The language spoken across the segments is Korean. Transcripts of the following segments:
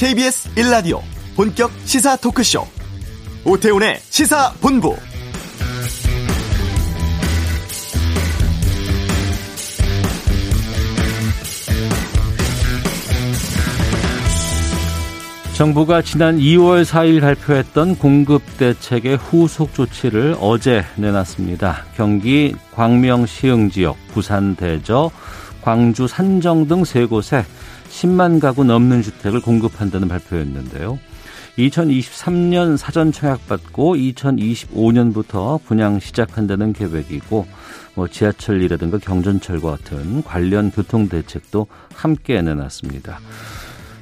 KBS 1라디오 본격 시사 토크쇼 오태훈의 시사본부 정부가 지난 2월 4일 발표했던 공급 대책의 후속 조치를 어제 내놨습니다. 경기 광명 시흥 지역, 부산 대저, 광주 산정 등 세 곳에 10만 가구 넘는 주택을 공급한다는 발표였는데요. 2023년 사전 청약받고 2025년부터 분양 시작한다는 계획이고 뭐 지하철이라든가 경전철과 같은 관련 교통 대책도 함께 내놨습니다.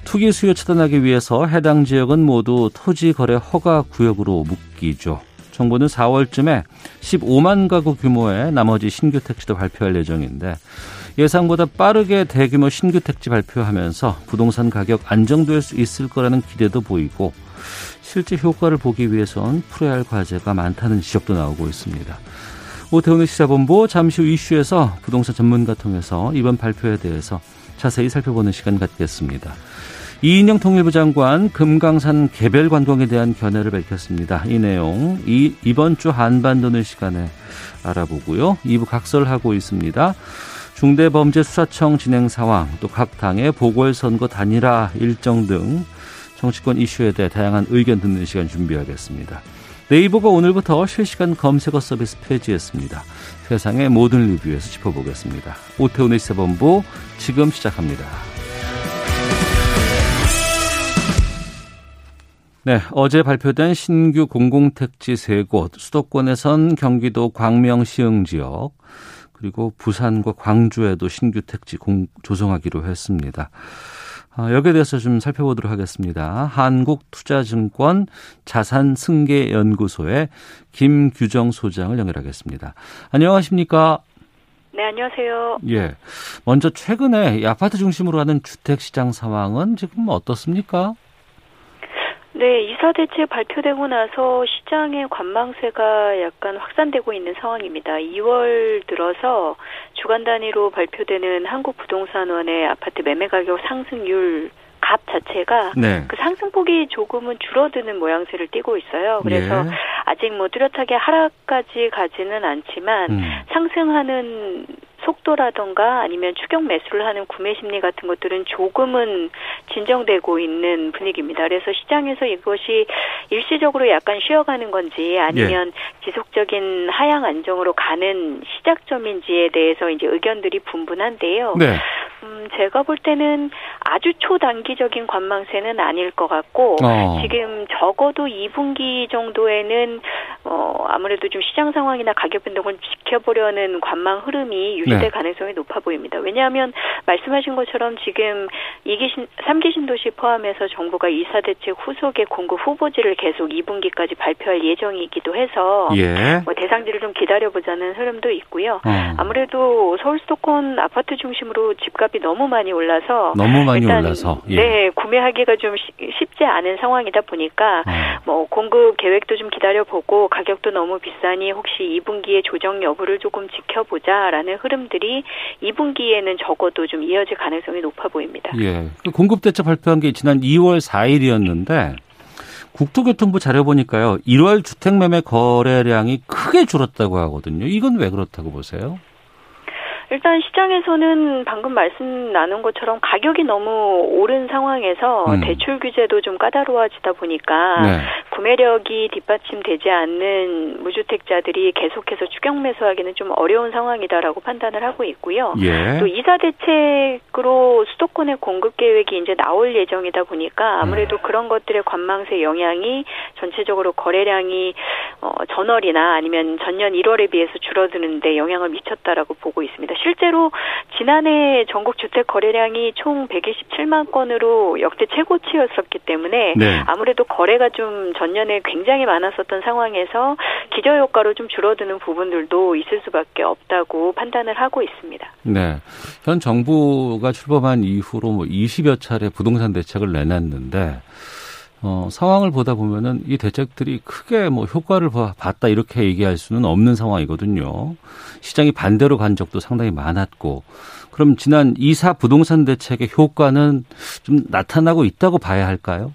투기 수요 차단하기 위해서 해당 지역은 모두 토지 거래 허가 구역으로 묶이죠. 정부는 4월쯤에 15만 가구 규모의 나머지 신규 택지도 발표할 예정인데 예상보다 빠르게 대규모 신규 택지 발표하면서 부동산 가격 안정될 수 있을 거라는 기대도 보이고 실제 효과를 보기 위해선 풀어야 할 과제가 많다는 지적도 나오고 있습니다. 오태훈의 시사본부 잠시 후 이슈에서 부동산 전문가 통해서 이번 발표에 대해서 자세히 살펴보는 시간 갖겠습니다. 이인영 통일부 장관 금강산 개별 관광에 대한 견해를 밝혔습니다. 이 내용 이, 이번 주 한반도는 시간에 알아보고요. 2부 각설하고 있습니다. 중대범죄수사청 진행 상황, 또 각 당의 보궐선거 단일화 일정 등 정치권 이슈에 대해 다양한 의견 듣는 시간 준비하겠습니다. 네이버가 오늘부터 실시간 검색어 서비스 폐지했습니다. 세상의 모든 리뷰에서 짚어보겠습니다. 오태훈의 시사본부 지금 시작합니다. 네, 어제 발표된 신규 공공택지 세 곳, 수도권에선 경기도 광명 시흥 지역, 그리고 부산과 광주에도 신규 택지 공, 조성하기로 했습니다. 아, 여기에 대해서 좀 살펴보도록 하겠습니다. 한국투자증권 자산승계연구소의 김규정 소장을 연결하겠습니다. 안녕하십니까? 네, 안녕하세요. 예. 먼저 최근에 아파트 중심으로 하는 주택 시장 상황은 지금 어떻습니까? 네, 이사 대책 발표되고 나서 시장의 관망세가 약간 확산되고 있는 상황입니다. 2월 들어서 주간 단위로 발표되는 한국 부동산원의 아파트 매매 가격 상승률 값 자체가 네. 그 상승폭이 조금은 줄어드는 모양새를 띠고 있어요. 그래서 예. 아직 뭐 뚜렷하게 하락까지 가지는 않지만 음. 상승하는 속도라던가 아니면 추격 매수를 하는 구매 심리 같은 것들은 조금은 진정되고 있는 분위기입니다. 그래서 시장에서 이것이 일시적으로 약간 쉬어가는 건지 아니면 예. 지속적인 하향 안정으로 가는 시작점인지에 대해서 이제 의견들이 분분한데요. 네. 음, 제가 볼 때는 아주 초단기적인 관망세는 아닐 것 같고 어. 지금 적어도 2분기 정도에는 어, 아무래도 좀 시장 상황이나 가격 변동을 지켜보려는 관망 흐름이 유지될 네. 가능성이 높아 보입니다. 왜냐하면 말씀하신 것처럼 지금 2기 신, 3기 신도시 포함해서 정부가 이사 대책 후속의 공급 후보지를 계속 2분기까지 발표할 예정이기도 해서 예. 뭐 대상지를 좀 기다려보자는 흐름도 있고요. 어. 아무래도 서울 수도권 아파트 중심으로 집값 이 너무 많이 올라서 너무 많이 올라서 예. 네 구매하기가 좀 쉽지 않은 상황이다 보니까 어. 뭐 공급 계획도 좀 기다려보고 가격도 너무 비싸니 혹시 2분기에 조정 여부를 조금 지켜보자라는 흐름들이 2분기에는 적어도 좀 이어질 가능성이 높아 보입니다. 예. 그 공급 대책 발표한 게 지난 2월 4일이었는데 국토교통부 자료 보니까요. 1월 주택 매매 거래량이 크게 줄었다고 하거든요. 이건 왜 그렇다고 보세요? 일단 시장에서는 방금 말씀 나눈 것처럼 가격이 너무 오른 상황에서 음. 대출 규제도 좀 까다로워지다 보니까 네. 구매력이 뒷받침되지 않는 무주택자들이 계속해서 추경 매수하기는 좀 어려운 상황이다라고 판단을 하고 있고요. 예. 또 이사 대책으로 수도권의 공급 계획이 이제 나올 예정이다 보니까 아무래도 음. 그런 것들의 관망세 영향이 전체적으로 거래량이 어, 전월이나 아니면 전년 1월에 비해서 줄어드는데 영향을 미쳤다라고 보고 있습니다. 실제로 지난해 전국 주택 거래량이 총 127만 건으로 역대 최고치였었기 때문에 네. 아무래도 거래가 좀 전년에 굉장히 많았었던 상황에서 기저 효과로 좀 줄어드는 부분들도 있을 수밖에 없다고 판단을 하고 있습니다. 네. 현 정부가 출범한 이후로 뭐 20여 차례 부동산 대책을 내놨는데 어, 상황을 보다 보면은 이 대책들이 크게 뭐 효과를 봤다 이렇게 얘기할 수는 없는 상황이거든요. 시장이 반대로 간 적도 상당히 많았고 그럼 지난 이사 부동산 대책의 효과는 좀 나타나고 있다고 봐야 할까요?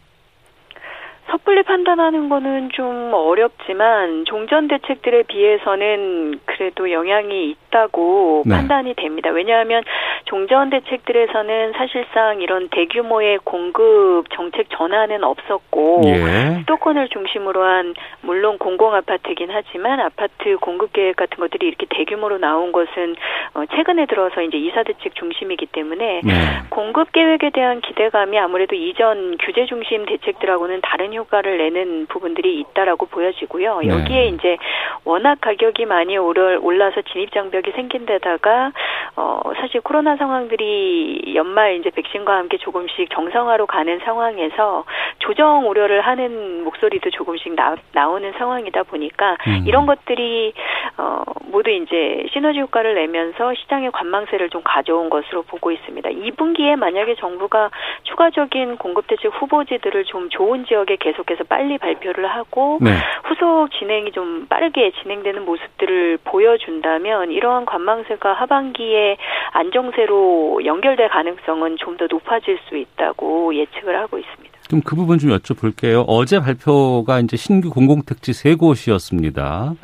섣불리 판단하는 거는 좀 어렵지만 종전 대책들에 비해서는 그래도 영향이 있다고 네. 판단이 됩니다. 왜냐하면 종전 대책들에서는 사실상 이런 대규모의 공급 정책 전환은 없었고 예. 수도권을 중심으로 한 물론 공공 아파트긴 하지만 아파트 공급 계획 같은 것들이 이렇게 대규모로 나온 것은 어, 최근에 들어서 이제 이사 대책 중심이기 때문에 네. 공급 계획에 대한 기대감이 아무래도 이전 규제 중심 대책들하고는 다른 효 효과를 내는 부분들이 있다라고 보여지고요. 네. 여기에 이제 워낙 가격이 많이 올라서 진입 장벽이 생긴 데다가 어 사실 코로나 상황들이 연말 이제 백신과 함께 조금씩 정상화로 가는 상황에서 조정 우려를 하는 목소리도 조금씩 나, 나오는 상황이다 보니까 음. 이런 것들이 어 모두 이제 시너지 효과를 내면서 시장의 관망세를 좀 가져온 것으로 보고 있습니다. 2분기에 만약에 정부가 추가적인 공급 대책 후보지들을 좀 좋은 지역에 개 계속해서 빨리 발표를 하고 네. 후속 진행이 좀 빠르게 진행되는 모습들을 보여준다면 이 러한 관망세가 하반기에 안정세로 연결될 가능성은 좀 더 높아질 수 있다고 예측을 하고 있습니다. 좀그 부분 좀 여쭤볼게요. 어제 발표가 이제 신규 공공택지 세 곳이었습니다.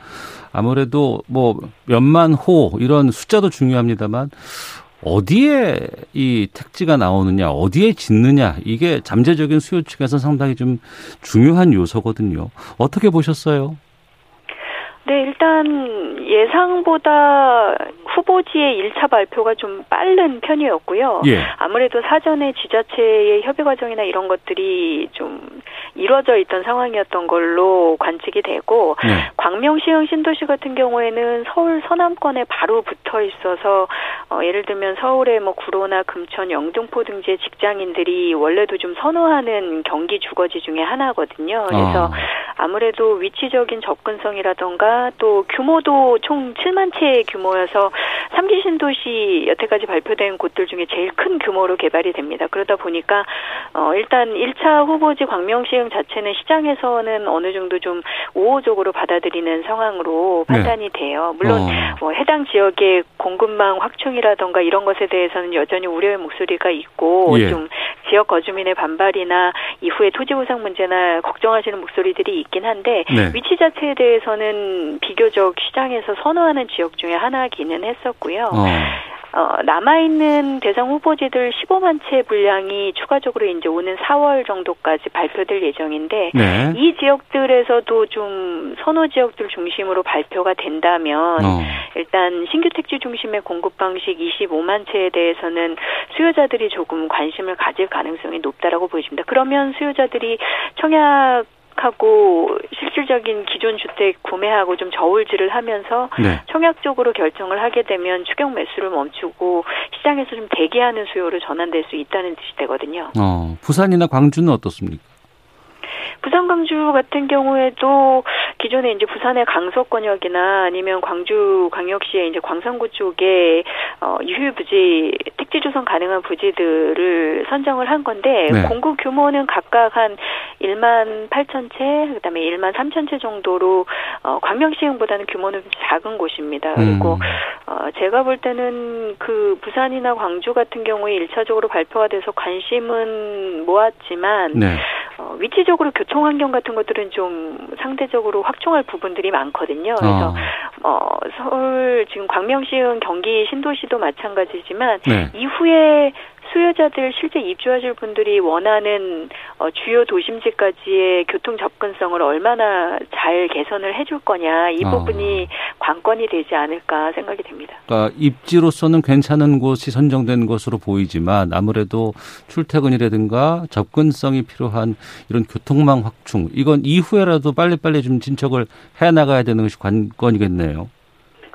아무래도 뭐 몇만 호 이런 숫자도 중요합니다만 어디에 이 택지가 나오느냐, 어디에 짓느냐, 이게 잠재적인 수요 측에서 상당히 좀 중요한 요소거든요. 어떻게 보셨어요? 네, 일단 예상보다 후보지의 1차 발표가 좀 빠른 편이었고요. 예. 아무래도 사전에 지자체의 협의 과정이나 이런 것들이 좀 이루어져 있던 상황이었던 걸로 관측이 되고 네. 광명시흥 신도시 같은 경우에는 서울 서남권에 바로 붙어 있어서 어, 예를 들면 서울의 뭐 구로나 금천, 영등포 등지의 직장인들이 원래도 좀 선호하는 경기 주거지 중에 하나거든요. 그래서 어. 아무래도 위치적인 접근성이라던가 또 규모도 총 7만 채의 규모여서 3기 신도시 여태까지 발표된 곳들 중에 제일 큰 규모로 개발이 됩니다. 그러다 보니까 어 일단 1차 후보지 광명 시흥 자체는 시장에서는 어느 정도 좀 우호적으로 받아들이는 상황으로 네. 판단이 네. 돼요. 물론 어. 뭐 해당 지역의 공급망 확충이라던가 이런 것에 대해서는 여전히 우려의 목소리가 있고 예. 좀 지역 거주민의 반발이나 이후에 토지 보상 문제나 걱정하시는 목소리들이 있긴 한데 네. 위치 자체에 대해서는 비교적 시장에서 선호하는 지역 중에 하나기는 했었고요. 어. 어, 남아있는 대상 후보지들 15만 채 분량이 추가적으로 이제 오는 4월 정도까지 발표될 예정인데 네. 이 지역들에서도 좀 선호 지역들 중심으로 발표가 된다면 어. 일단 신규 택지 중심의 공급 방식 25만 채에 대해서는 수요자들이 조금 관심을 가질 가능성이 높다라고 보여집니다. 그러면 수요자들이 청약 하고 실질적인 기존 주택 구매하고 좀 저울질을 하면서 네. 청약적으로 결정을 하게 되면 추경 매수를 멈추고 시장에서 좀 대기하는 수요로 전환될 수 있다는 뜻이 되거든요. 어, 부산이나 광주는 어떻습니까? 부산 광주 같은 경우에도 기존에 이제 부산의 강서권역이나 아니면 광주 광역시의 이제 광산구 쪽에 어 유휴 부지 택지 조성 가능한 부지들을 선정을 한 건데 네. 공급 규모는 각각 한 1만 8천 채, 그다음에 1만 3천 채 정도로 어 광명시흥보다는 규모는 작은 곳입니다. 그리고 음. 어 제가 볼 때는 그 부산이나 광주 같은 경우에 1차적으로 발표가 돼서 관심은 모았지만 네. 어, 위치적으로 교통 환경 같은 것들은 좀 상대적으로 확충할 부분들이 많거든요. 그래서 어, 어 서울 지금 광명시흥 경기 신도시도 마찬가지지만 네. 이후에 수요자들 실제 입주하실 분들이 원하는 어, 주요 도심지까지의 교통 접근성을 얼마나 잘 개선을 해줄 거냐 이 어. 부분이 어. 관건이 되지 않을까 생각이 됩니다. 그러니까 입지로서는 괜찮은 곳이 선정된 것으로 보이지만 아무래도 출퇴근이라든가 접근성이 필요한 이런 교통망 확충 이건 이후에라도 빨리빨리 좀 진척을 해 나가야 되는 것이 관건이겠네요.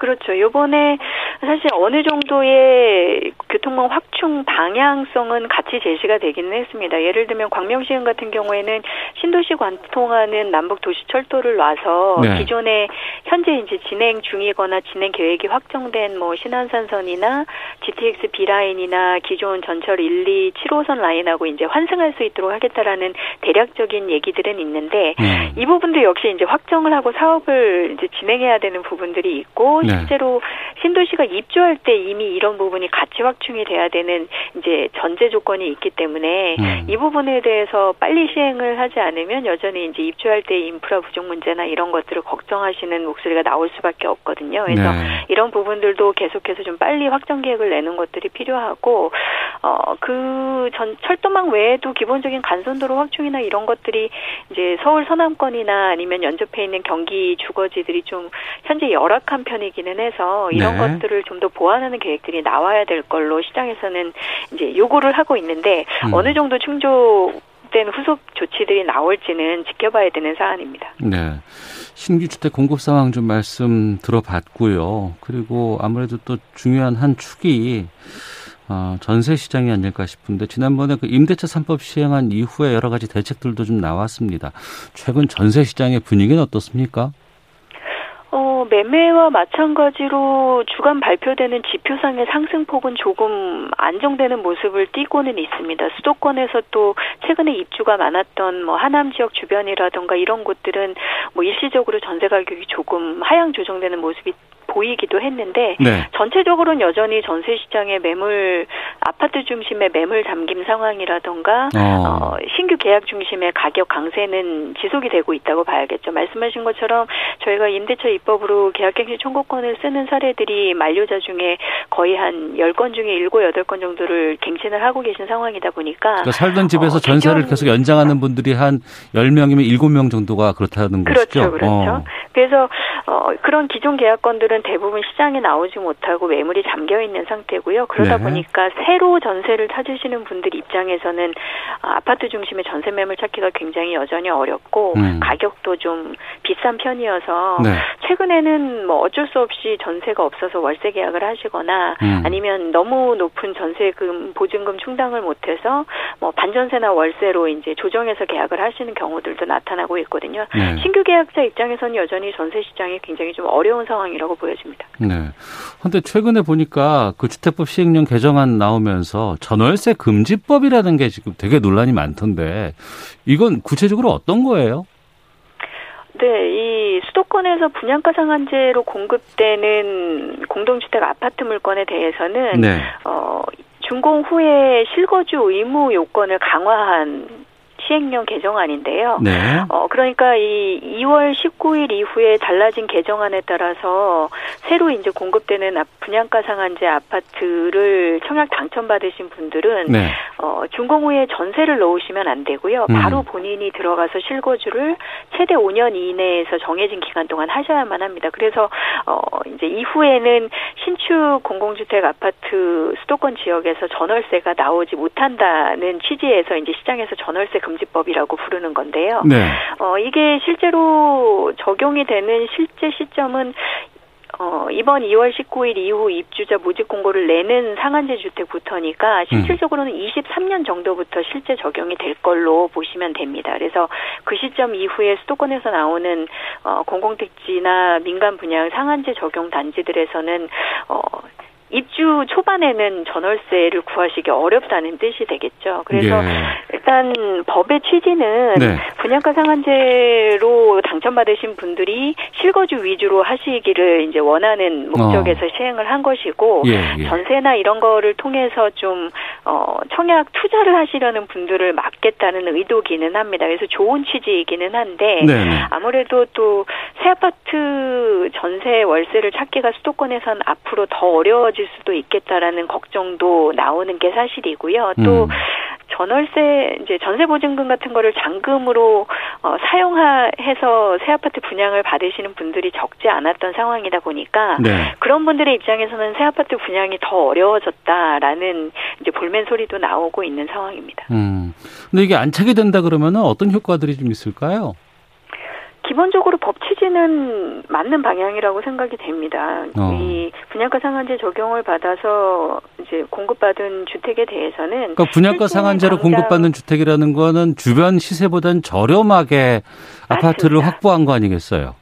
그렇죠. 요번에 사실 어느 정도의 교통망 확충 방향성은 같이 제시가 되기는 했습니다. 예를 들면 광명시흥 같은 경우에는 신도시 관통하는 남북 도시 철도를 놔서 네. 기존에 현재 이제 진행 중이거나 진행 계획이 확정된 뭐 신안산선이나 GTX B 라인이나 기존 전철 1, 2, 7호선 라인하고 이제 환승할 수 있도록 하겠다라는 대략적인 얘기들은 있는데 음. 이 부분도 역시 이제 확정을 하고 사업을 이제 진행해야 되는 부분들이 있고 네. 실제로 신도시가 입주할 때 이미 이런 부분이 같이 확충이 돼야 되는 이제 전제 조건이 있기 때문에 음. 이 부분에 대해서 빨리 시행을 하지 않으면 여전히 이제 입주할 때 인프라 부족 문제나 이런 것들을 걱정하시는 목소리가 나올 수밖에 없거든요. 그래서 네. 이런 부분들도 계속해서 좀 빨리 확정 계획을 내는 것들이 필요하고 어그 철도망 외에도 기본적인 간선도로 확충이나 이런 것들이 이제 서울 서남권이나 아니면 연접해 있는 경기 주거지들이 좀 현재 열악한 편이기 는 해서 이런 네. 것들을 좀 더 보완하는 계획들이 나와야 될 걸로 시장에서는 이제 요구를 하고 있는데 음. 어느 정도 충족 된 후속 조치들이 나올지는 지켜봐야 되는 사안입니다. 네. 신규 주택 공급 상황 좀 말씀 들어봤고요. 그리고 아무래도 또 중요한 한 축이 어, 전세 시장이 아닐까 싶은데 지난번에 그 임대차 3법 시행한 이후에 여러 가지 대책들도 좀 나왔습니다. 최근 전세 시장의 분위기는 어떻습니까? 어, 매매와 마찬가지로 주간 발표되는 지표상의 상승폭은 조금 안정되는 모습을 띠고는 있습니다. 수도권에서 또 최근에 입주가 많았던 뭐 하남 지역 주변이라던가 이런 곳들은 뭐 일시적으로 전세 가격이 조금 하향 조정되는 모습이 보이기도 했는데 네. 전체적으로는 여전히 전세 시장의 매물 아파트 중심의 매물 잠김 상황이라던가 어. 어, 신규 계약 중심의 가격 강세는 지속이 되고 있다고 봐야겠죠. 말씀하신 것처럼 저희가 임대차 입법으로 계약갱신 청구권을 쓰는 사례들이 만료자 중에 거의 한 10건 중에 7, 8건 정도를 갱신을 하고 계신 상황이다 보니까 그러니까 살던 집에서 어, 전세를 기존... 계속 연장하는 분들이 한 10명이면 7명 정도가 그렇다는 그렇죠, 것이죠. 그렇죠. 어. 그래서 어, 그런 기존 계약건들은 대부분 시장에 나오지 못하고 매물이 잠겨 있는 상태고요. 그러다 네. 보니까 새로 전세를 찾으시는 분들 입장에서는 아파트 중심의 전세 매물 찾기가 굉장히 여전히 어렵고 음. 가격도 좀 비싼 편이어서 네. 최근에는 뭐 어쩔 수 없이 전세가 없어서 월세 계약을 하시거나 음. 아니면 너무 높은 전세금 보증금 충당을 못해서 뭐 반전세나 월세로 이제 조정해서 계약을 하시는 경우들도 나타나고 있거든요. 네. 신규 계약자 입장에서는 여전히 전세 시장이 굉장히 좀 어려운 상황이라고 보여집 니다. 있습니다. 네. 그런데 최근에 보니까 그 주택법 시행령 개정안 나오면서 전월세 금지법이라는 게 지금 되게 논란이 많던데 이건 구체적으로 어떤 거예요? 네, 이 수도권에서 분양가 상한제로 공급되는 공동주택 아파트 물건에 대해서는 네. 어 준공 후에 실거주 의무 요건을 강화한 시행령 개정안인데요. 네. 어, 그러니까 이 2월 19일 이후에 달라진 개정안에 따라서 새로 이제 공급되는 분양가 상한제 아파트를 청약 당첨받으신 분들은 네. 어, 준공 후에 전세를 넣으시면 안 되고요. 음. 바로 본인이 들어가서 실거주를 최대 5년 이내에서 정해진 기간 동안 하셔야만 합니다. 그래서 어, 이제 이후에는 신축 공공주택 아파트 수도권 지역에서 전월세가 나오지 못한다는 취지에서 이제 시장에서 전월세 금 금지법이라고 부르는 건데요. 네. 어, 이게 실제로 적용이 되는 실제 시점은 어, 이번 2월 19일 이후 입주자 모집 공고를 내는 상한제 주택부터니까 음. 실질적으로는 음. 23년 정도부터 실제 적용이 될 걸로 보시면 됩니다. 그래서 그 시점 이후에 수도권에서 나오는 어, 공공택지나 민간 분양 상한제 적용 단지들에서는 어, 입주 초반에는 전월세를 구하시기 어렵다는 뜻이 되겠죠. 그래서 예. 일단 법의 취지는 네. 분양가 상한제로 당첨받으신 분들이 실거주 위주로 하시기를 이제 원하는 목적에서 어. 시행을 한 것이고 예, 예. 전세나 이런 거를 통해서 좀 어, 청약 투자를 하시려는 분들을 막겠다는 의도기는 합니다. 그래서 좋은 취지이기는 한데 네, 네. 아무래도 또 새 아파트 전세 월세를 찾기가 수도권에선 앞으로 더 어려워질 수도 있겠다라는 걱정도 나오는 게 사실이고요. 또 음. 전월세 이제 전세 보증금 같은 거를 잔금으로 어, 사용해서 새 아파트 분양을 받으시는 분들이 적지 않았던 상황이다 보니까 네. 그런 분들의 입장에서는 새 아파트 분양이 더 어려워졌다라는 이제 볼멘 소리도 나오고 있는 상황입니다. 음. 근데 이게 안 차게 된다 그러면은 어떤 효과들이 좀 있을까요? 기본적으로 법 취지는 맞는 방향이라고 생각이 됩니다. 어. 이 분양가 상한제 적용을 받아서 이제 공급받은 주택에 대해서는 그러니까 분양가 상한제로 공급받는 주택이라는 거는 주변 시세보다는 저렴하게 아파트를 맞습니다. 확보한 거 아니겠어요?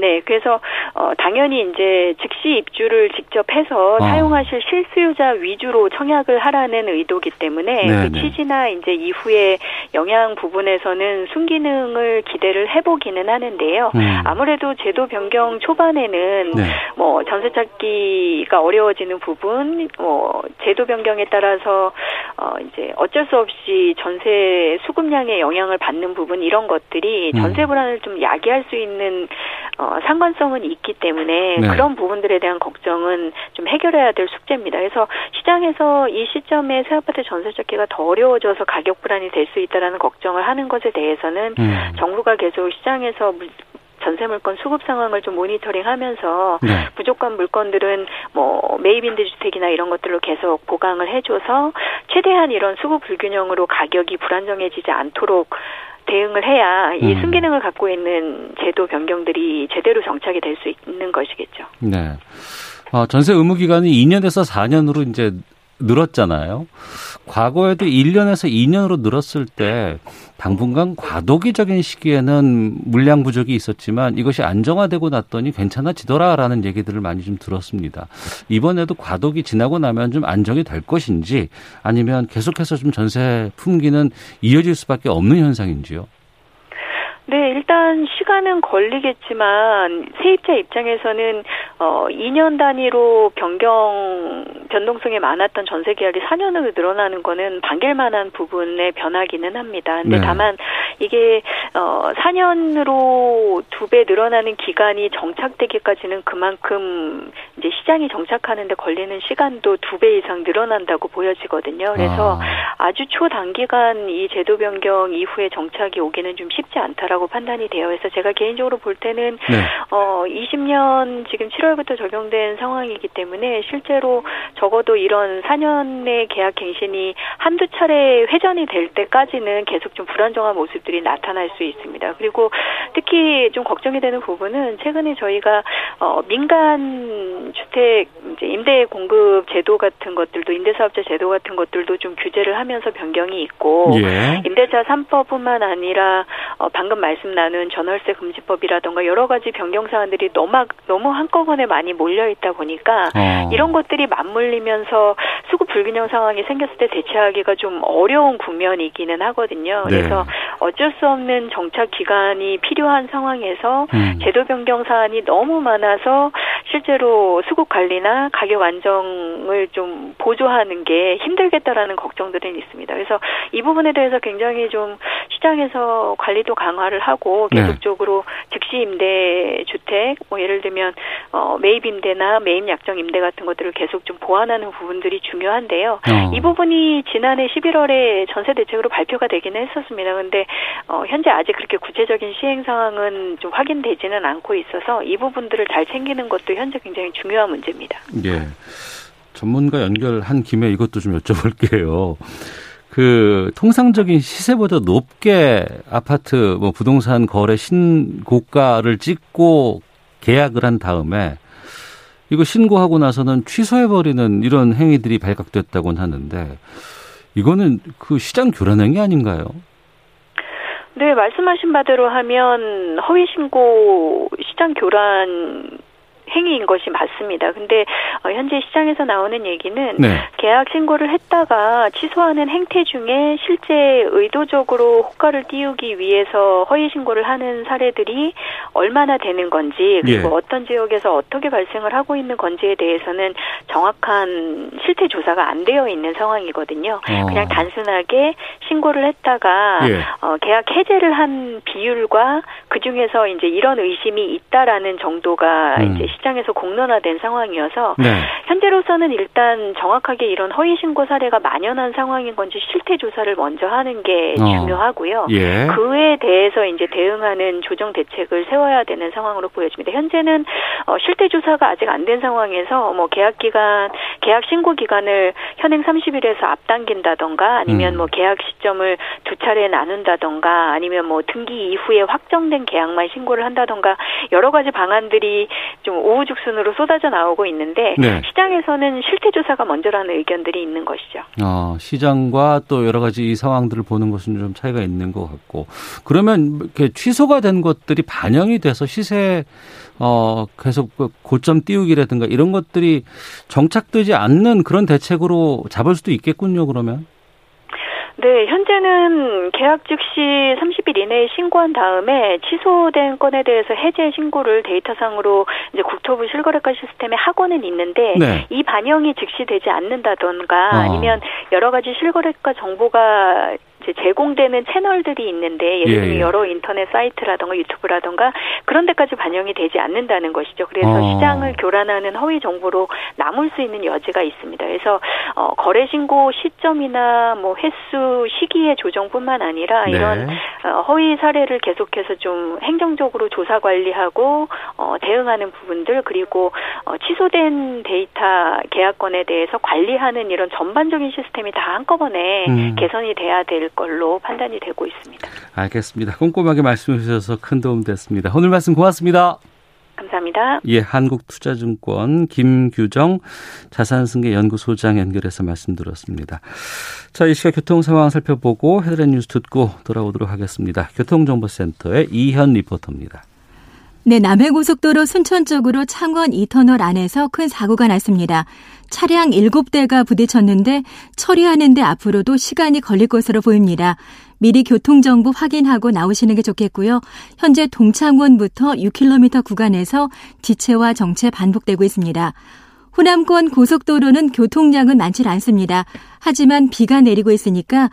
네, 그래서 어 당연히 이제 즉시 입주를 직접 해서 어. 사용하실 실수요자 위주로 청약을 하라는 의도기 때문에 네, 그 네. 취지나 이제 이후에 영향 부분에서는 순기능을 기대를 해보기는 하는데요. 음. 아무래도 제도 변경 초반에는 네. 뭐 전세 찾기가 어려워지는 부분, 뭐 제도 변경에 따라서 어 이제 어쩔 수 없이 전세 수급량에 영향을 받는 부분 이런 것들이 음. 전세 불안을 좀 야기할 수 있는 어 상관성은 있기 때문에 네. 그런 부분들에 대한 걱정은 좀 해결해야 될 숙제입니다. 그래서 시장에서 이 시점에 새 아파트 전세 찾기가 더 어려워져서 가격 불안이 될 수 있다라는 걱정을 하는 것에 대해서는 음. 정부가 계속 시장에서 물- 전세 물건 수급 상황을 좀 모니터링하면서 네. 부족한 물건들은 뭐 매입 임대주택이나 이런 것들로 계속 보강을 해줘서 최대한 이런 수급 불균형으로 가격이 불안정해지지 않도록 대응을 해야 이 음. 순기능을 갖고 있는 제도 변경들이 제대로 정착이 될 수 있는 것이겠죠. 네. 어, 전세 의무 기간이 2년에서 4년으로 이제 늘었잖아요. 과거에도 1년에서 2년으로 늘었을 때 당분간 과도기적인 시기에는 물량 부족이 있었지만 이것이 안정화되고 났더니 괜찮아지더라라는 얘기들을 많이 좀 들었습니다. 이번에도 과도기 지나고 나면 좀 안정이 될 것인지 아니면 계속해서 좀 전세 품기는 이어질 수밖에 없는 현상인지요. 네, 일단 시간은 걸리겠지만 세입자 입장에서는 어 2년 단위로 변경 변동성이 많았던 전세 계약이 4년으로 늘어나는 거는 반길 만한 부분의 변화기는 합니다. 근데 네. 다만 이게 어 4년으로 두 배 늘어나는 기간이 정착되기까지는 그만큼 이제 시장이 정착하는데 걸리는 시간도 두 배 이상 늘어난다고 보여지거든요. 그래서 아. 아주 초단기간 이 제도 변경 이후에 정착이 오기는 좀 쉽지 않다라고 판단이 되어 있어 제가 개인적으로 볼 때는 네. 어 20년 지금 7월부터 적용된 상황이기 때문에 실제로 적어도 이런 4년의 계약 갱신이 한두 차례 회전이 될 때까지는 계속 좀 불안정한 모습들이 나타날 수 있습니다. 그리고 특히 좀 걱정이 되는 부분은 최근에 저희가 어 민간 주택 이제 임대 공급 제도 같은 것들도 임대사업자 제도 같은 것들도 좀 규제를 하면서 변경이 있고 예. 임대차 3법뿐만 아니라 어, 방금 말씀 나눈 전월세 금지법이라던가 여러 가지 변경 사안들이 너무 너무 한꺼번에 많이 몰려 있다 보니까 어. 이런 것들이 맞물리면서 수급 불균형 상황이 생겼을 때 대처하기가 좀 어려운 국면이기는 하거든요. 네. 그래서 어쩔 수 없는 정착 기간이 필요한 상황에서 음. 제도 변경 사안이 너무 많아서 실제로 수급 관리나 가격 안정을 좀 보조하는 게 힘들겠다라는 걱정들은 있습니다. 그래서 이 부분에 대해서 굉장히 좀 시장에서 관리도 강화를 하고 네. 계속적으로 즉시 임대 주택 뭐 예를 들면 어 매입 임대나 매입 약정 임대 같은 것들을 계속 좀 보완하는 부분들이 중요한데요. 어. 이 부분이 지난해 11월에 전세 대책으로 발표가 되기는 했었습니다. 근데 어 현재 아직 그렇게 구체적인 시행 상황은 좀 확인되지는 않고 있어서 이 부분들을 잘 챙기는 것도 현재 굉장히 중요한 문제입니다. 예. 전문가 연결한 김에 이것도 좀 여쭤볼게요. 그 통상적인 시세보다 높게 아파트 뭐 부동산 거래 신고가를 찍고 계약을 한 다음에 이거 신고하고 나서는 취소해 버리는 이런 행위들이 발각됐다고는 하는데 이거는 그 시장 교란행위 아닌가요? 네, 말씀하신 바대로 하면 허위 신고 시장 교란 행위인 것이 맞습니다. 근데 어, 현재 시장에서 나오는 얘기는 네. 계약 신고를 했다가 취소하는 행태 중에 실제 의도적으로 호가를 띄우기 위해서 허위 신고를 하는 사례들이 얼마나 되는 건지 그리고 예. 어떤 지역에서 어떻게 발생을 하고 있는 건지에 대해서는 정확한 실태 조사가 안 되어 있는 상황이거든요. 어. 그냥 단순하게 신고를 했다가 예. 어, 계약 해제를 한 비율과 그 중에서 이제 이런 의심이 있다라는 정도가 음. 이제 시장에서 공론화된 상황이어서 네. 현재로서는 일단 정확하게 이런 허위 신고 사례가 만연한 상황인 건지 실태 조사를 먼저 하는 게 어. 중요하고요. 예. 그에 대해서 이제 대응하는 조정 대책을 세워야 되는 상황으로 보여집니다. 현재는 어, 실태 조사가 아직 안 된 상황에서 뭐 계약 기간, 계약 신고 기간을 현행 30일에서 앞당긴다던가 아니면 음. 뭐 계약 시점을 두 차례 나눈다던가 아니면 뭐 등기 이후에 확정된 계약만 신고를 한다던가 여러 가지 방안들이 좀 오후죽순으로 쏟아져 나오고 있는데 네. 시장에서는 실태 조사가 먼저라는 의견들이 있는 것이죠. 어, 시장과 또 여러 가지 이 상황들을 보는 것은 좀 차이가 있는 것 같고 그러면 이렇게 취소가 된 것들이 반영이 돼서 시세 어 계속 그 고점 띄우기라든가 이런 것들이 정착되지 않는 그런 대책으로 잡을 수도 있겠군요. 그러면. 네, 현재는 계약 즉시 30일 이내에 신고한 다음에 취소된 건에 대해서 해제 신고를 데이터상으로 이제 국토부 실거래가 시스템에 하고는 있는데 네. 이 반영이 즉시 되지 않는다던가 어. 아니면 여러 가지 실거래가 정보가 이 제 제공되는 채널들이 있는데 예를 들면 예, 예. 여러 인터넷 사이트라던가 유튜브라던가 그런 데까지 반영이 되지 않는다는 것이죠. 그래서 어. 시장을 교란하는 허위 정보로 남을 수 있는 여지가 있습니다. 그래서 어, 거래 신고 시점이나 뭐 횟수 시기의 조정뿐만 아니라 네. 이런 어, 허위 사례를 계속해서 좀 행정적으로 조사 관리하고 어, 대응하는 부분들 그리고 어, 취소된 데이터 계약권에 대해서 관리하는 이런 전반적인 시스템이 다 한꺼번에 음. 개선이 돼야 될 걸로 판단이 되고 있습니다. 알겠습니다. 꼼꼼하게 말씀해 주셔서 큰 도움 됐습니다. 오늘 말씀 고맙습니다. 감사합니다. 예, 한국투자증권 김규정 자산승계연구소장 연결해서 말씀 들었습니다. 자, 이 시각 교통 상황 살펴보고 헤드라인 뉴스 듣고 돌아오도록 하겠습니다. 교통정보센터의 이현 리포터입니다. 네, 남해고속도로 순천 쪽으로 창원 2터널 안에서 큰 사고가 났습니다. 차량 7대가 부딪혔는데 처리하는데 앞으로도 시간이 걸릴 것으로 보입니다. 미리 교통정보 확인하고 나오시는 게 좋겠고요. 현재 동창원부터 6km 구간에서 지체와 정체 반복되고 있습니다. 호남권 고속도로는 교통량은 많지 않습니다. 하지만 비가 내리고 있으니까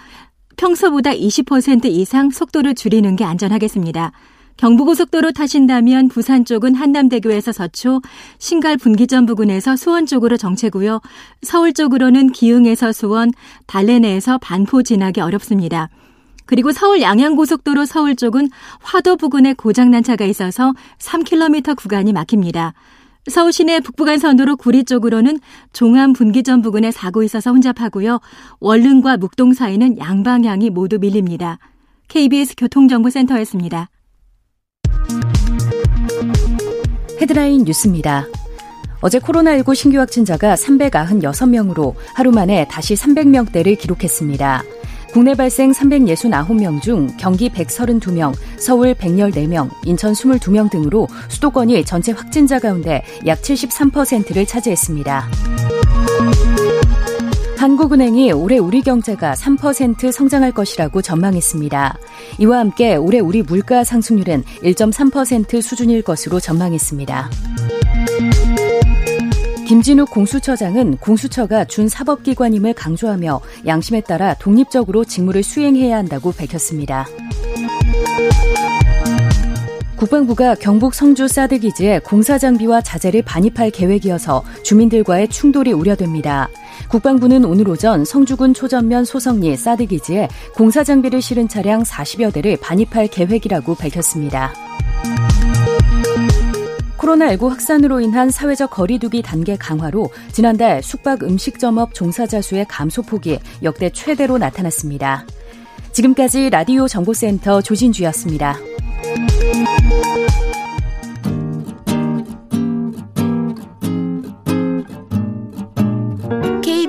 평소보다 20% 이상 속도를 줄이는 게 안전하겠습니다. 경부고속도로 타신다면 부산 쪽은 한남대교에서 서초, 신갈 분기점 부근에서 수원 쪽으로 정체고요. 서울 쪽으로는 기흥에서 수원, 달래내에서 반포 지나기 어렵습니다. 그리고 서울 양양고속도로 서울 쪽은 화도 부근에 고장난 차가 있어서 3km 구간이 막힙니다. 서울 시내 북부간선도로 구리 쪽으로는 종암 분기점 부근에 사고 있어서 혼잡하고요. 원릉과 묵동 사이는 양방향이 모두 밀립니다. KBS 교통정보센터였습니다. 헤드라인 뉴스입니다. 어제 코로나19 신규 확진자가 396명으로 하루 만에 다시 300명대를 기록했습니다. 국내 발생 369명 중 경기 132명, 서울 114명, 인천 22명 등으로 수도권이 전체 확진자 가운데 약 73%를 차지했습니다. 한국은행이 올해 우리 경제가 3% 성장할 것이라고 전망했습니다. 이와 함께 올해 우리 물가 상승률은 1.3% 수준일 것으로 전망했습니다. 김진욱 공수처장은 공수처가 준사법기관임을 강조하며 양심에 따라 독립적으로 직무를 수행해야 한다고 밝혔습니다. 국방부가 경북 성주 사드 기지에 공사 장비와 자재를 반입할 계획이어서 주민들과의 충돌이 우려됩니다. 국방부는 오늘 오전 성주군 초전면 소성리 사드 기지에 공사 장비를 실은 차량 40여 대를 반입할 계획이라고 밝혔습니다. 코로나19 확산으로 인한 사회적 거리두기 단계 강화로 지난달 숙박 음식점업 종사자 수의 감소폭이 역대 최대로 나타났습니다. 지금까지 라디오 정보센터 조진주였습니다.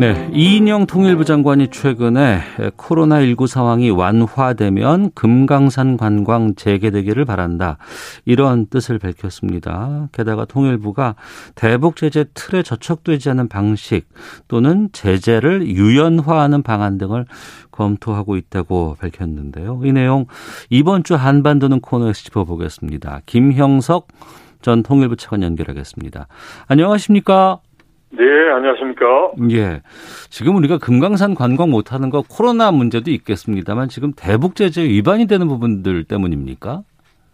네, 이인영 통일부 장관이 최근에 코로나19 상황이 완화되면 금강산 관광 재개되기를 바란다. 이런 뜻을 밝혔습니다. 게다가 통일부가 대북 제재 틀에 저촉되지 않는 방식 또는 제재를 유연화하는 방안 등을 검토하고 있다고 밝혔는데요. 이 내용 이번 주 한반도는 코너에서 짚어보겠습니다. 김형석 전 통일부 차관 연결하겠습니다. 안녕하십니까? 네, 안녕하십니까? 예. 지금 우리가 금강산 관광 못하는 거 코로나 문제도 있겠습니다만 지금 대북 제재 위반이 되는 부분들 때문입니까?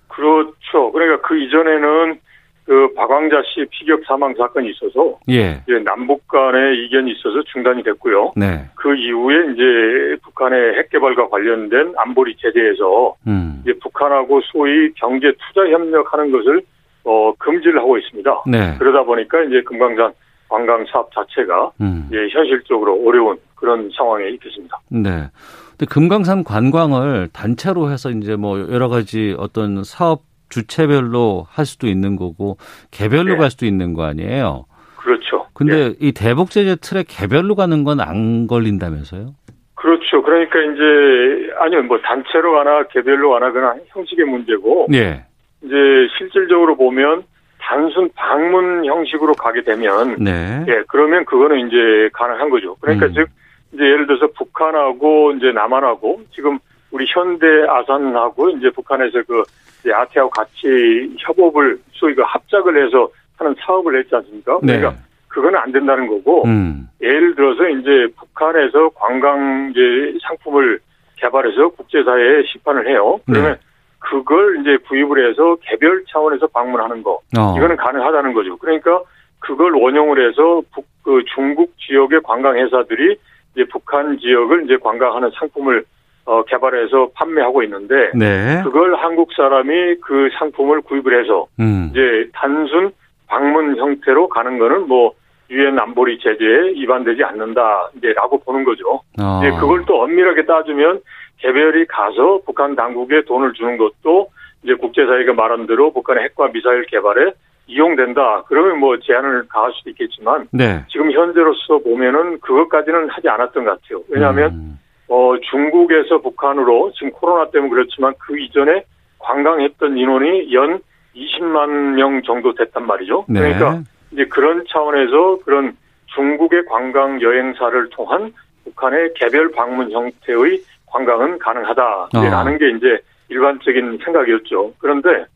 그렇죠. 그러니까 그 이전에는 그 박광자 씨 피격 사망 사건이 있어서 예. 이제 남북 간의 이견이 있어서 중단이 됐고요. 네. 그 이후에 이제 북한의 핵 개발과 관련된 안보리 제재에서 음. 이제 북한하고 소위 경제 투자 협력하는 것을 어 금지를 하고 있습니다. 네. 그러다 보니까 이제 금강산 관광 사업 자체가 음. 예, 현실적으로 어려운 그런 상황에 있겠습니다. 네. 근데 금강산 관광을 단체로 해서 이제 뭐 여러 가지 어떤 사업 주체별로 할 수도 있는 거고 개별로 네. 갈 수도 있는 거 아니에요. 그렇죠. 근데 예. 이 대북 제재 틀에 개별로 가는 건 안 걸린다면서요? 그렇죠. 그러니까 이제 아니요 뭐 단체로 가나 개별로 가나 그냥 형식의 문제고 예. 이제 실질적으로 보면 단순 방문 형식으로 가게 되면 네. 예 그러면 그거는 이제 가능한 거죠. 그러니까 음. 즉 이제 예를 들어서 북한하고 이제 남한하고 지금 우리 현대 아산하고 이제 북한에서 그 이제 아태하고 같이 협업을 소위 그 합작을 해서 하는 사업을 했지 않습니까? 네. 그러니까 그거는 안 된다는 거고 음. 예를 들어서 이제 북한에서 관광 이제 상품을 개발해서 국제사회에 시판을 해요. 그러면 네. 그걸 이제 구입을 해서 개별 차원에서 방문하는 거 어. 이거는 가능하다는 거죠. 그러니까 그걸 원용을 해서 북, 그 중국 지역의 관광 회사들이 이제 북한 지역을 이제 관광하는 상품을 어, 개발해서 판매하고 있는데 네. 그걸 한국 사람이 그 상품을 구입을 해서 음. 이제 단순 방문 형태로 가는 거는 뭐 유엔 안보리 제재에 위반되지 않는다 이제라고 보는 거죠. 어. 이제 그걸 또 엄밀하게 따지면 개별이 가서 북한 당국에 돈을 주는 것도 이제 국제사회가 말한 대로 북한의 핵과 미사일 개발에 이용된다. 그러면 뭐 제한을 가할 수도 있겠지만 네. 지금 현재로서 보면은 그것까지는 하지 않았던 것 같아요. 왜냐하면 음. 어 중국에서 북한으로 지금 코로나 때문에 그렇지만 그 이전에 관광했던 인원이 연 20만 명 정도 됐단 말이죠. 네. 그러니까 이제 그런 차원에서 그런 중국의 관광 여행사를 통한 북한의 개별 방문 형태의 관광은 가능하다라는 어. 게 이제 일반적인 생각이었죠. 그런데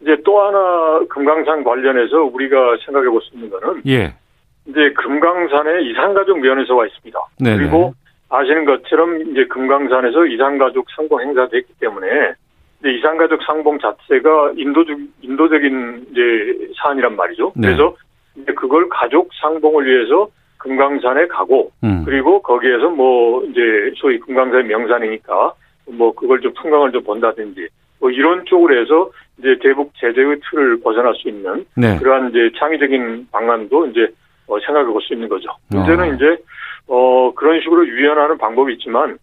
이제 또 하나 금강산 관련해서 우리가 생각해 볼수 있는 거는 예. 이제 금강산에 이산가족 면회소가 있습니다. 네네. 그리고 아시는 것처럼 이제 금강산에서 이산가족 상봉 행사도 했기 때문에 이제 이산가족 상봉 자체가 인도적 인도적인 이제 사안이란 말이죠. 네. 그래서 이제 그걸 가족 상봉을 위해서 금강산에 가고 음. 그리고 거기에서 뭐 이제 소위 금강산의 명산이니까 뭐 그걸 좀 풍광을 좀 본다든지 뭐 이런 쪽으로 해서 이제 대북 제재의 틀을 벗어날 수 있는 네. 그러한 이제 창의적인 방안도 이제 어, 생각해 볼 수 있는 거죠. 문제는 어. 이제 어 그런 식으로 유연하는 방법이 있지만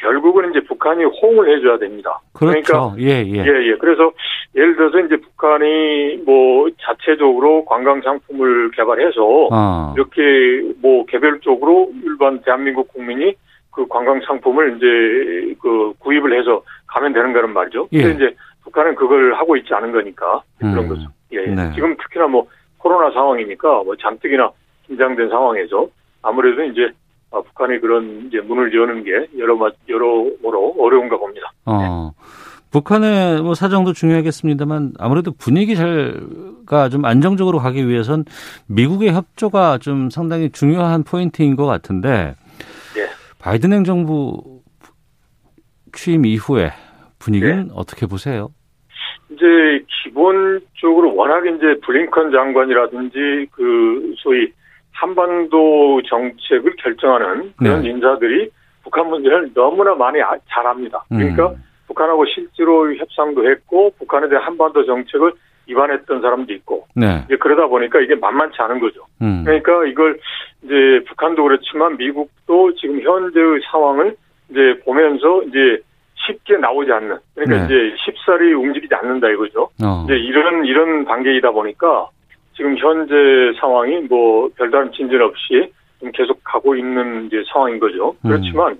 결국은 이제 북한이 호응을 해줘야 됩니다. 그렇죠. 예, 예. 예, 예. 그래서 예를 들어서 이제 북한이 뭐 자체적으로 관광 상품을 개발해서 어. 이렇게 뭐 개별적으로 일반 대한민국 국민이 그 관광 상품을 이제 그 구입을 해서 가면 되는 거란 말이죠. 예. 근데 이제 북한은 그걸 하고 있지 않은 거니까 그런 음. 거죠. 예. 예. 네. 지금 특히나 뭐 코로나 상황이니까 뭐 잔뜩이나 긴장된 상황에서 아무래도 이제 아, 북한이 그런 이제 문을 여는 게 여러 마 여러모로 어려운가 봅니다. 어. 북한의 뭐 사정도 중요하겠습니다만 아무래도 분위기 잘가 좀 안정적으로 가기 위해선 미국의 협조가 좀 상당히 중요한 포인트인 것 같은데 예. 바이든 행정부 취임 이후에 분위기는 네. 어떻게 보세요? 이제 기본적으로 워낙 이제 블링컨 장관이라든지 그 소위 한반도 정책을 결정하는 그런 네. 인사들이 북한 문제를 너무나 많이 아- 잘 압니다. 그러니까 음. 북한하고 실제로 협상도 했고 북한에 대한 한반도 정책을 위반했던 사람도 있고 네. 이제 그러다 보니까 이게 만만치 않은 거죠. 음. 그러니까 이걸 이제 북한도 그렇지만 미국도 지금 현재의 상황을 이제 보면서 이제 쉽게 나오지 않는 그러니까 네. 이제 쉽사리 움직이지 않는다 이거죠. 어. 이제 이런 이런 단계이다 보니까 지금 현재 상황이 뭐 별다른 진전 없이 좀 계속 가고 있는 이제 상황인 거죠. 그렇지만 음.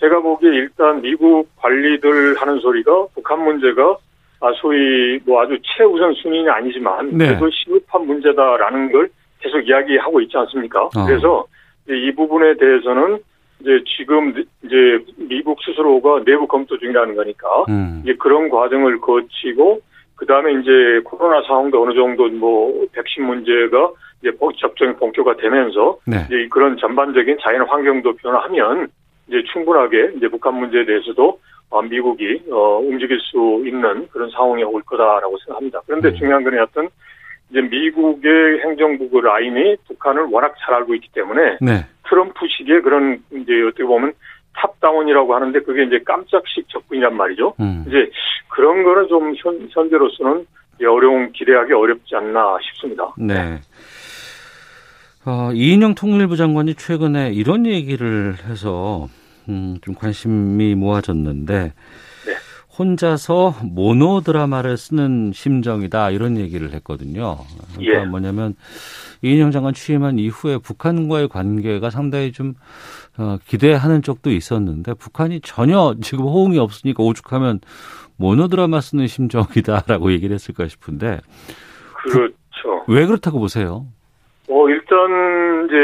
제가 보기에 일단 미국 관리들 하는 소리가 북한 문제가 아, 소위 뭐 아주 최우선 순위는 아니지만 네. 그래도 시급한 문제다라는 걸 계속 이야기하고 있지 않습니까? 어. 그래서 이 부분에 대해서는 이제 지금 이제 미국 스스로가 내부 검토 중이라는 거니까 음. 이제 그런 과정을 거치고 그 다음에 이제 코로나 상황도 어느 정도 뭐 백신 문제가 이제 접종이 본격화되면서 네. 이제 그런 전반적인 자연 환경도 변화하면 이제 충분하게 이제 북한 문제에 대해서도 어, 미국이 어, 움직일 수 있는 그런 상황이 올 거다라고 생각합니다. 그런데 음. 중요한 건 어떤 이제 미국의 행정부 그 라인이 북한을 워낙 잘 알고 있기 때문에 네. 트럼프식의 그런 이제 어떻게 보면 top-down이라고 하는데 그게 이제 깜짝식 접근이란 말이죠. 음. 이제 그런 거는 좀 현, 현재로서는 어려운 기대하기 어렵지 않나 싶습니다. 네. 어, 이인영 통일부 장관이 최근에 이런 얘기를 해서 음, 좀 관심이 모아졌는데 네. 혼자서 모노 드라마를 쓰는 심정이다 이런 얘기를 했거든요. 그러니까 예. 뭐냐면 이인영 장관 취임한 이후에 북한과의 관계가 상당히 좀 어, 기대하는 쪽도 있었는데 북한이 전혀 지금 호응이 없으니까 오죽하면 모노 드라마 쓰는 심정이다라고 얘기를 했을까 싶은데 그렇죠. 부, 왜 그렇다고 보세요? 어, 일단, 이제,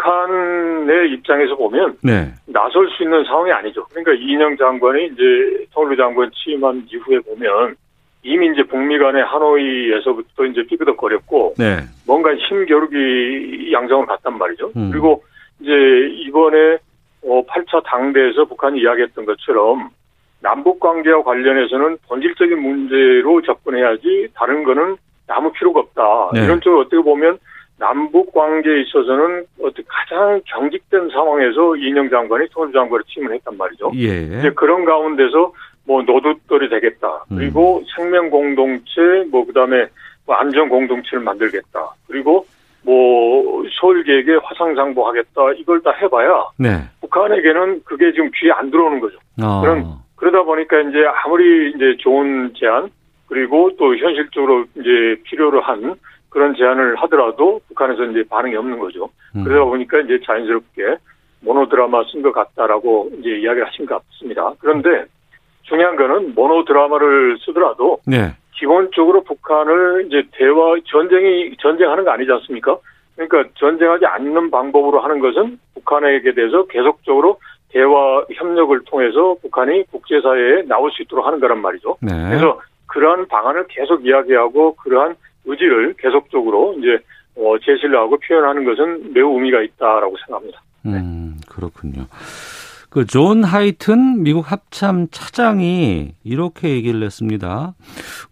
북한의 입장에서 보면, 네. 나설 수 있는 상황이 아니죠. 그러니까 이인영 장관이 이제 통일부 장관 취임한 이후에 보면, 이미 이제 북미 간의 하노이에서부터 이제 삐그덕거렸고, 네. 뭔가 힘겨루기 양상으로 갔단 말이죠. 음. 그리고 이제 이번에 어, 8차 당대에서 북한이 이야기했던 것처럼, 남북 관계와 관련해서는 본질적인 문제로 접근해야지 다른 거는 아무 필요가 없다. 네. 이런 쪽으로 어떻게 보면 남북 관계에 있어서는 어떻게 가장 경직된 상황에서 이인영 장관이 통일 장관을 취임을 했단 말이죠. 예. 이제 그런 가운데서 뭐 노두돌이 되겠다. 음. 그리고 음. 생명 공동체, 뭐 그다음에 뭐 안전 공동체를 만들겠다. 그리고 뭐 서울 계획에 화상 장보하겠다. 이걸 다 해봐야 네. 북한에게는 그게 지금 귀에 안 들어오는 거죠. 아. 그런 그러다 보니까 이제 아무리 이제 좋은 제안 그리고 또 현실적으로 이제 필요로 한 그런 제안을 하더라도 북한에서 이제 반응이 없는 거죠. 음. 그러다 보니까 이제 자연스럽게 모노드라마 쓴 것 같다라고 이제 이야기를 하신 것 같습니다. 그런데 중요한 거는 모노드라마를 쓰더라도 네. 기본적으로 북한을 이제 대화 전쟁이 전쟁하는 거 아니지 않습니까? 그러니까 전쟁하지 않는 방법으로 하는 것은 북한에게 대해서 계속적으로 대화 협력을 통해서 북한이 국제사회에 나올 수 있도록 하는 거란 말이죠. 네. 그래서 그러한 방안을 계속 이야기하고 그러한 의지를 계속적으로 이제 어, 제시를 하고 표현하는 것은 매우 의미가 있다라고 생각합니다. 네. 음, 그렇군요. 그 존 하이튼 미국 합참 차장이 이렇게 얘기를 했습니다.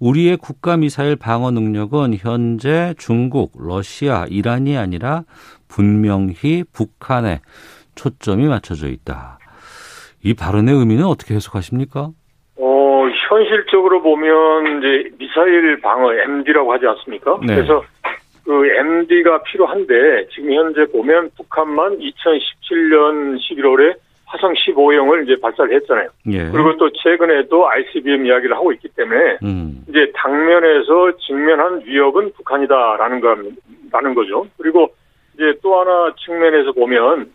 우리의 국가 미사일 방어 능력은 현재 중국, 러시아, 이란이 아니라 분명히 북한에 초점이 맞춰져 있다. 이 발언의 의미는 어떻게 해석하십니까? 현실적으로 보면 이제 미사일 방어 MD라고 하지 않습니까? 네. 그래서 그 MD가 필요한데 지금 현재 보면 북한만 2017년 11월에 화성 15형을 이제 발사를 했잖아요. 예. 그리고 또 최근에도 ICBM 이야기를 하고 있기 때문에 음. 이제 당면에서 직면한 위협은 북한이다라는 거, 라는 거죠. 그리고 이제 또 하나 측면에서 보면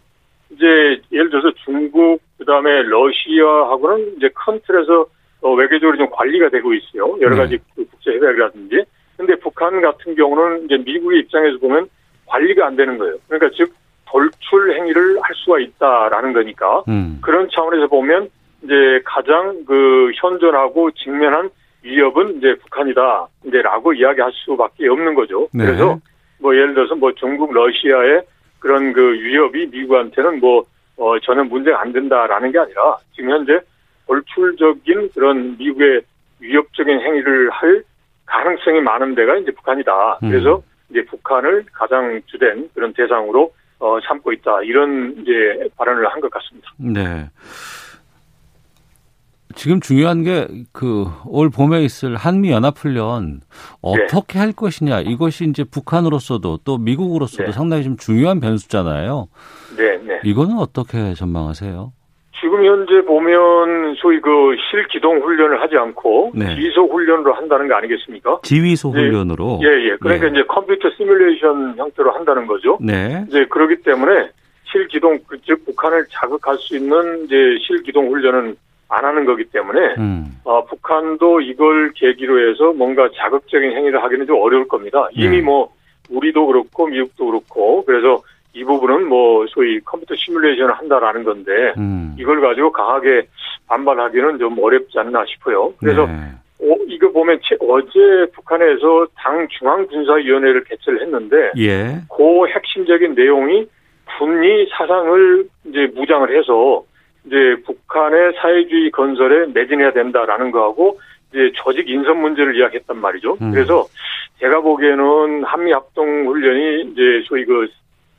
이제 예를 들어서 중국 그다음에 러시아하고는 이제 큰 틀에서 어, 외교적으로 좀 관리가 되고 있어요. 여러 가지 네. 국제 협약이라든지. 근데 북한 같은 경우는 이제 미국의 입장에서 보면 관리가 안 되는 거예요. 그러니까 즉 돌출 행위를 할 수가 있다라는 거니까 음. 그런 차원에서 보면 이제 가장 그 현존하고 직면한 위협은 이제 북한이다. 이제라고 이야기할 수밖에 없는 거죠. 네. 그래서 뭐 예를 들어서 뭐 중국, 러시아의 그런 그 위협이 미국한테는 뭐 어, 저는 문제가 안 된다라는 게 아니라 지금 현재 돌출적인 그런 미국의 위협적인 행위를 할 가능성이 많은 데가 이제 북한이다. 음. 그래서 이제 북한을 가장 주된 그런 대상으로 어, 삼고 있다. 이런 이제 발언을 한 것 같습니다. 네. 지금 중요한 게 그 올 봄에 있을 한미 연합훈련 어떻게 네. 할 것이냐 이것이 이제 북한으로서도 또 미국으로서도 네. 상당히 좀 중요한 변수잖아요. 네, 네. 이거는 어떻게 전망하세요? 지금 현재 보면 소위 그 실기동 훈련을 하지 않고 네. 지속 훈련으로 한다는 거 아니겠습니까? 지휘소 훈련으로. 예, 예. 그러니까 예. 이제 컴퓨터 시뮬레이션 형태로 한다는 거죠. 네. 이제 그렇기 때문에 실기동 그, 즉 북한을 자극할 수 있는 이제 실기동 훈련은 안 하는 거기 때문에 음. 어, 북한도 이걸 계기로 해서 뭔가 자극적인 행위를 하기는 좀 어려울 겁니다. 이미 네. 뭐 우리도 그렇고 미국도 그렇고 그래서 이 부분은 뭐 소위 컴퓨터 시뮬레이션을 한다라는 건데 음. 이걸 가지고 강하게 반발하기는 좀 어렵지 않나 싶어요. 그래서 네. 어, 이거 보면 채- 어제 북한에서 당 중앙군사위원회를 개최를 했는데 예. 그 핵심적인 내용이 분리 사상을 이제 무장을 해서 이제 북한의 사회주의 건설에 매진해야 된다라는 거하고 이제 조직 인선 문제를 이야기했단 말이죠. 음. 그래서 제가 보기에는 한미 합동 훈련이 이제 소위 그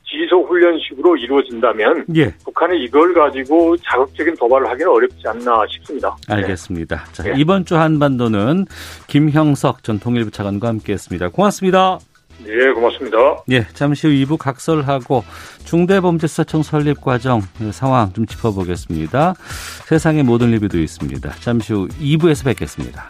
지속 훈련식으로 이루어진다면 예. 북한이 이걸 가지고 자극적인 도발을 하기는 어렵지 않나 싶습니다. 네. 알겠습니다. 자, 네. 이번 주 한반도는 김형석 전 통일부 차관과 함께했습니다. 고맙습니다. 네, 고맙습니다. 예, 잠시 후 2부 각설하고 중대범죄수사청 설립 과정 상황 좀 짚어보겠습니다. 세상의 모든 리뷰도 있습니다. 잠시 후 2부에서 뵙겠습니다.